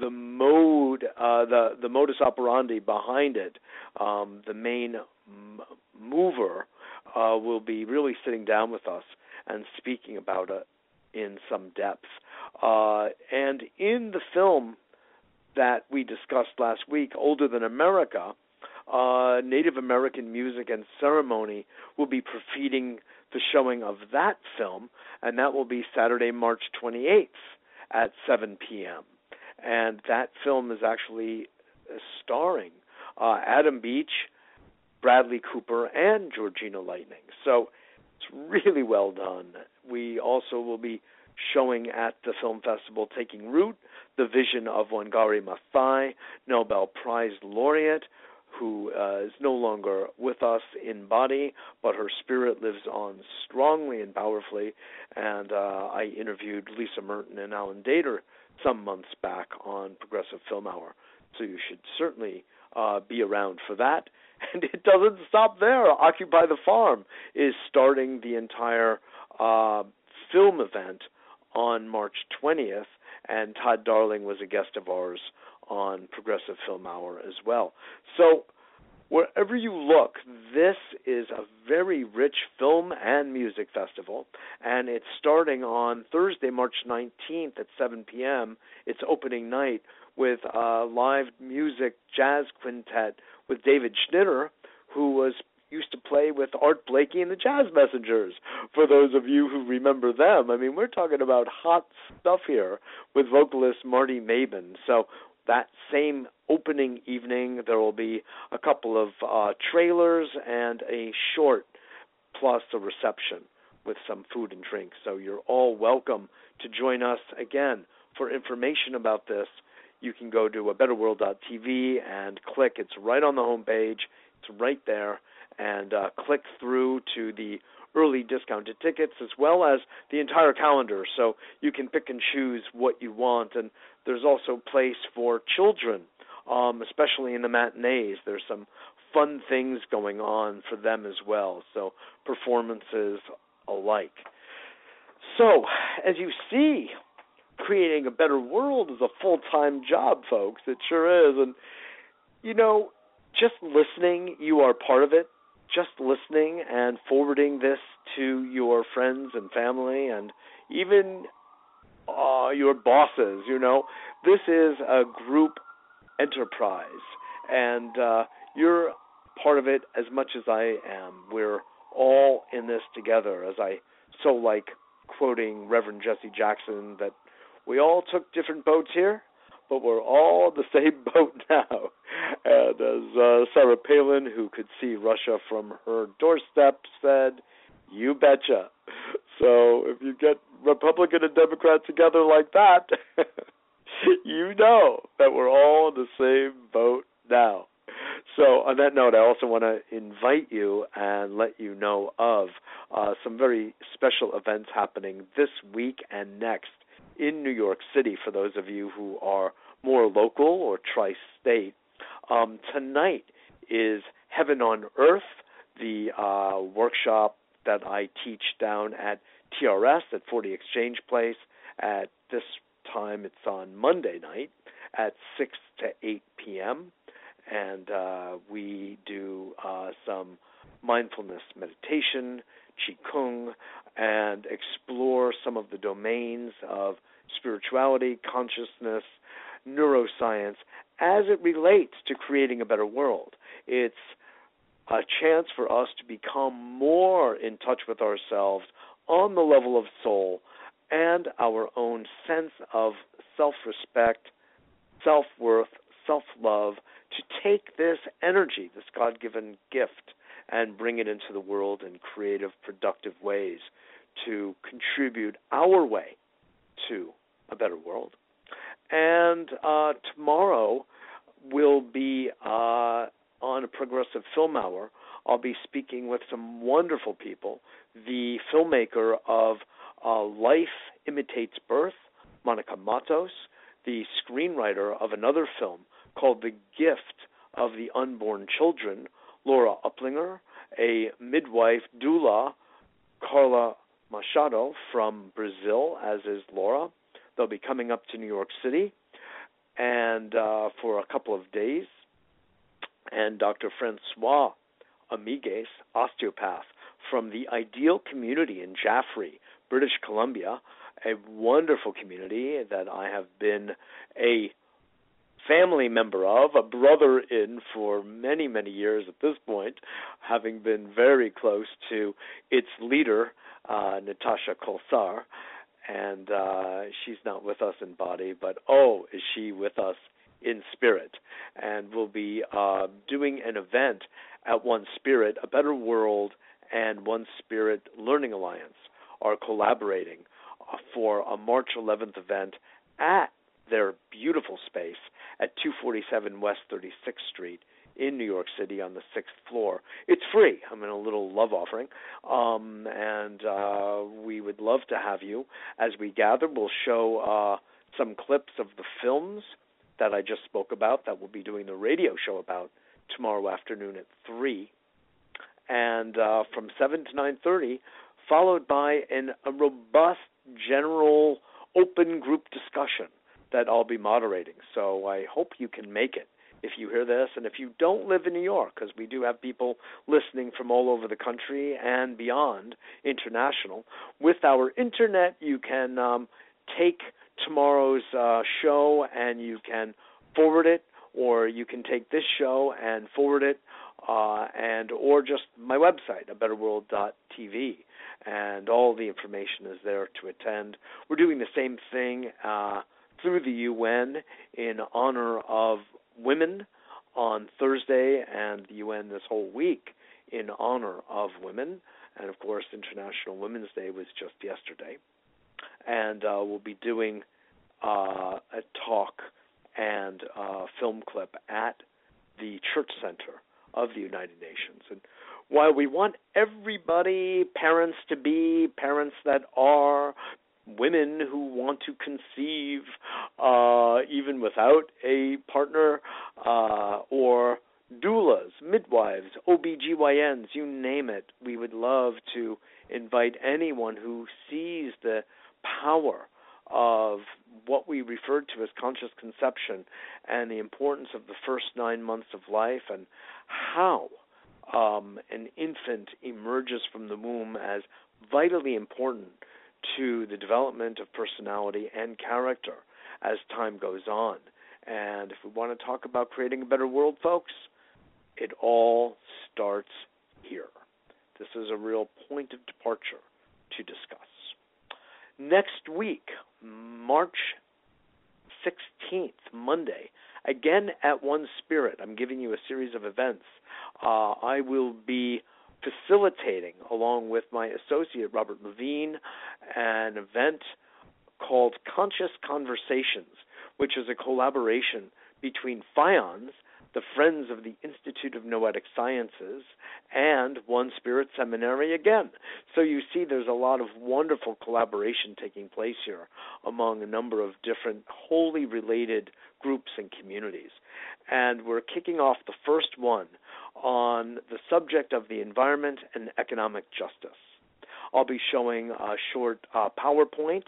the mode, uh, the the modus operandi behind it, um, the main m- mover, uh, will be really sitting down with us and speaking about it in some depth. Uh, and in the film that we discussed last week, Older Than America, uh, Native American music and ceremony will be preceding the showing of that film, and that will be Saturday, March 28th at 7 p.m. And that film is actually starring uh, Adam Beach, Bradley Cooper, and Georgina Lightning. So it's really well done. We also will be showing at the film festival Taking Root, the vision of Wangari Maathai, Nobel Prize laureate, who uh, is no longer with us in body, but her spirit lives on strongly and powerfully. And uh, I interviewed Lisa Merton and Alan Dater some months back on Progressive Film Hour, so you should certainly uh, be around for that. [laughs] And it doesn't stop there. Occupy the Farm is starting the entire uh, film event on March 20th, and Todd Darling was a guest of ours on Progressive Film Hour as well. So, wherever you look, this is a very rich film and music festival, and it's starting on Thursday, March 19th at 7 p.m. It's opening night with live music jazz quintet with David Schnitter, who was used to play with Art Blakey and the Jazz Messengers. For those of you who remember them, I mean, we're talking about hot stuff here with vocalist Marty Mabin. So that same opening evening, there will be a couple of uh, trailers and a short plus a reception with some food and drink. So you're all welcome to join us again. For information about this, you can go to a betterworld.tv and click. It's right on the home page. It's right there. And uh, click through to the early discounted tickets as well as the entire calendar. So you can pick and choose what you want. And there's also place for children um, especially in the matinees. There's some fun things going on for them as well. So performances alike. So as you see creating a better world is a full time job, folks. It sure is. And, you know, just listening, you are part of it. Just listening and forwarding this to your friends and family and even uh, your bosses, you know, this is a group enterprise. And uh, you're part of it as much as I am. We're all in this together, as I so like quoting Reverend Jesse Jackson that we all took different boats here, but we're all the same [laughs] boat now. And as uh, Sarah Palin, who could see Russia from her doorstep, said, "You betcha." [laughs] So if you get Republican and Democrat together like that, [laughs] you know that we're all in the same boat now. So, on that note, I also want to invite you and let you know of uh, some very special events happening this week and next in New York City for those of you who are more local or tri state. Um, tonight is Heaven on Earth, the uh, workshop that I teach down at TRS at 40 Exchange Place. At this time, it's on Monday night at 6 to 8 p.m and uh, we do uh, some mindfulness meditation, qigong, and explore some of the domains of spirituality, consciousness, neuroscience as it relates to creating a better world. It's a chance for us to become more in touch with ourselves on the level of soul and our own sense of self respect, self worth, self love, to take this energy, this God given gift, and bring it into the world in creative, productive ways to contribute our way to a better world. And uh, tomorrow will be uh, on a progressive film hour. I'll be speaking with some wonderful people. The filmmaker of uh, Life Imitates Birth, Monica Matos, the screenwriter of another film called The Gift of the Unborn Children, Laura Uplinger, a midwife doula, Carla Machado from Brazil, as is Laura. They'll be coming up to New York City and uh, for a couple of days. And Dr. Francois Amigues, osteopath from the Ideal Community in Jaffrey, British Columbia, a wonderful community that I have been a family member of, a brother in for many, many years at this point, having been very close to its leader, uh, Natasha Kolsar. And uh, she's not with us in body, but oh, is she with us in spirit? And we'll be uh, doing an event at One Spirit, A Better World, and One Spirit Learning Alliance are collaborating uh, for a March 11th event at their beautiful space at 247 West 36th Street in New York City on the sixth floor. It's free. I'm in a little love offering, um, and uh, we would love to have you. As we gather, we'll show uh, some clips of the films that I just spoke about that we'll be doing the radio show about tomorrow afternoon at three, and uh, from seven to nine thirty, followed by an, a robust general open group discussion that I'll be moderating. So I hope you can make it if you hear this. And if you don't live in New York, because we do have people listening from all over the country and beyond, international, with our internet, you can um, take tomorrow's uh, show and you can forward it, or you can take this show and forward it, uh, and or just my website, a betterworld.tv and all the information is there to attend. We're doing the same thing uh, through the UN in honor of women on Thursday, and the UN this whole week in honor of women. And of course, International Women's Day was just yesterday. And uh, we'll be doing uh, a talk and a film clip at the Church Center of the United Nations. And while we want everybody, parents to be, parents that are, women who want to conceive uh, even without a partner, uh, or doulas, midwives, OBGYNs, you name it. We would love to invite anyone who sees the power of what we referred to as conscious conception and the importance of the first nine months of life and how um, an infant emerges from the womb as vitally important to the development of personality and character as time goes on. And if we want to talk about creating a better world, folks, it all starts here. This is a real point of departure to discuss. Next week, March 16th, Monday, again at One Spirit, I'm giving you a series of events. Uh, I will be facilitating, along with my associate Robert Levine, an event called Conscious Conversations, which is a collaboration between FIONS, the Friends of the Institute of Noetic Sciences, and One Spirit Seminary again. So you see, there's a lot of wonderful collaboration taking place here among a number of different wholly related groups and communities. And we're kicking off the first one on the subject of the environment and economic justice. I'll be showing a short uh, PowerPoint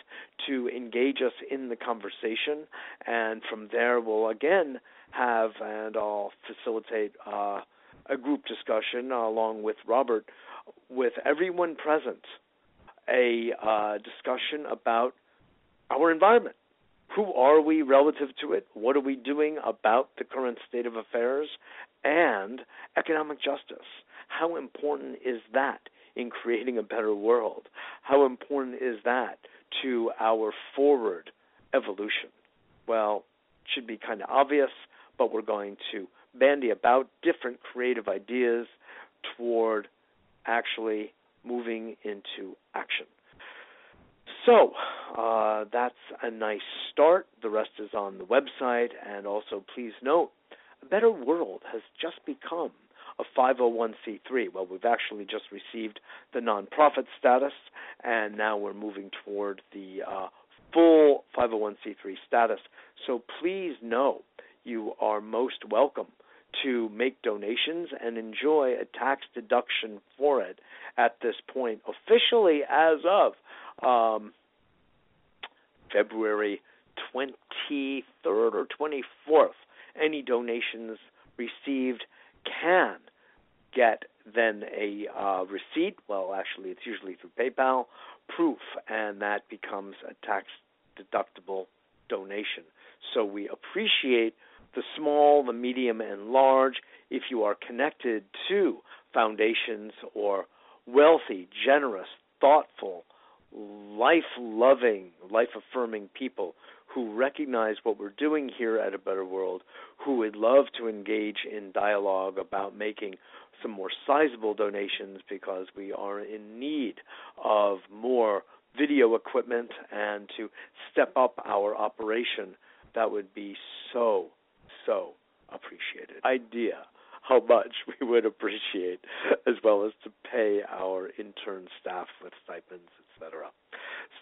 to engage us in the conversation, and from there we'll again have and I'll facilitate uh, a group discussion uh, along with Robert, with everyone present, a uh, discussion about our environment. Who are we relative to it? What are we doing about the current state of affairs? And economic justice. How important is that in creating a better world? How important is that to our forward evolution? Well, should be kind of obvious, but we're going to bandy about different creative ideas toward actually moving into action. So uh, that's a nice start. The rest is on the website, and also please note, a better world has just become a 501c3. Well, we've actually just received the nonprofit status, and now we're moving toward the uh, full 501c3 status. So please know you are most welcome to make donations and enjoy a tax deduction for it at this point, officially as of um, February 23rd or 24th. Any donations received can get then a uh, receipt. Well, actually, it's usually through PayPal proof, and that becomes a tax deductible donation. So we appreciate the small, the medium, and large. If you are connected to foundations or wealthy, generous, thoughtful, life loving, life affirming people who recognize what we're doing here at A Better World, who would love to engage in dialogue about making some more sizable donations because we are in need of more video equipment and to step up our operation, that would be so so appreciated. Idea how much [laughs] we would appreciate, as well as to pay our intern staff with stipends, etc.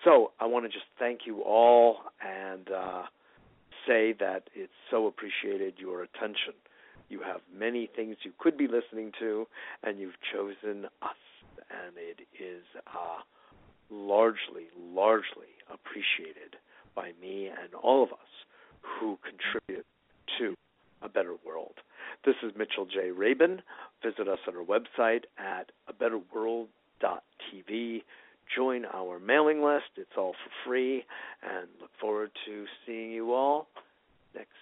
So I want to just thank you all and uh, say that it's so appreciated your attention. You have many things you could be listening to, and you've chosen us, and it is uh, largely, largely appreciated by me and all of us who contribute to a better world. This is Mitchell J. Rabin. Visit us on our website at abetterworld.tv. Join our mailing list. It's all for free. And look forward to seeing you all next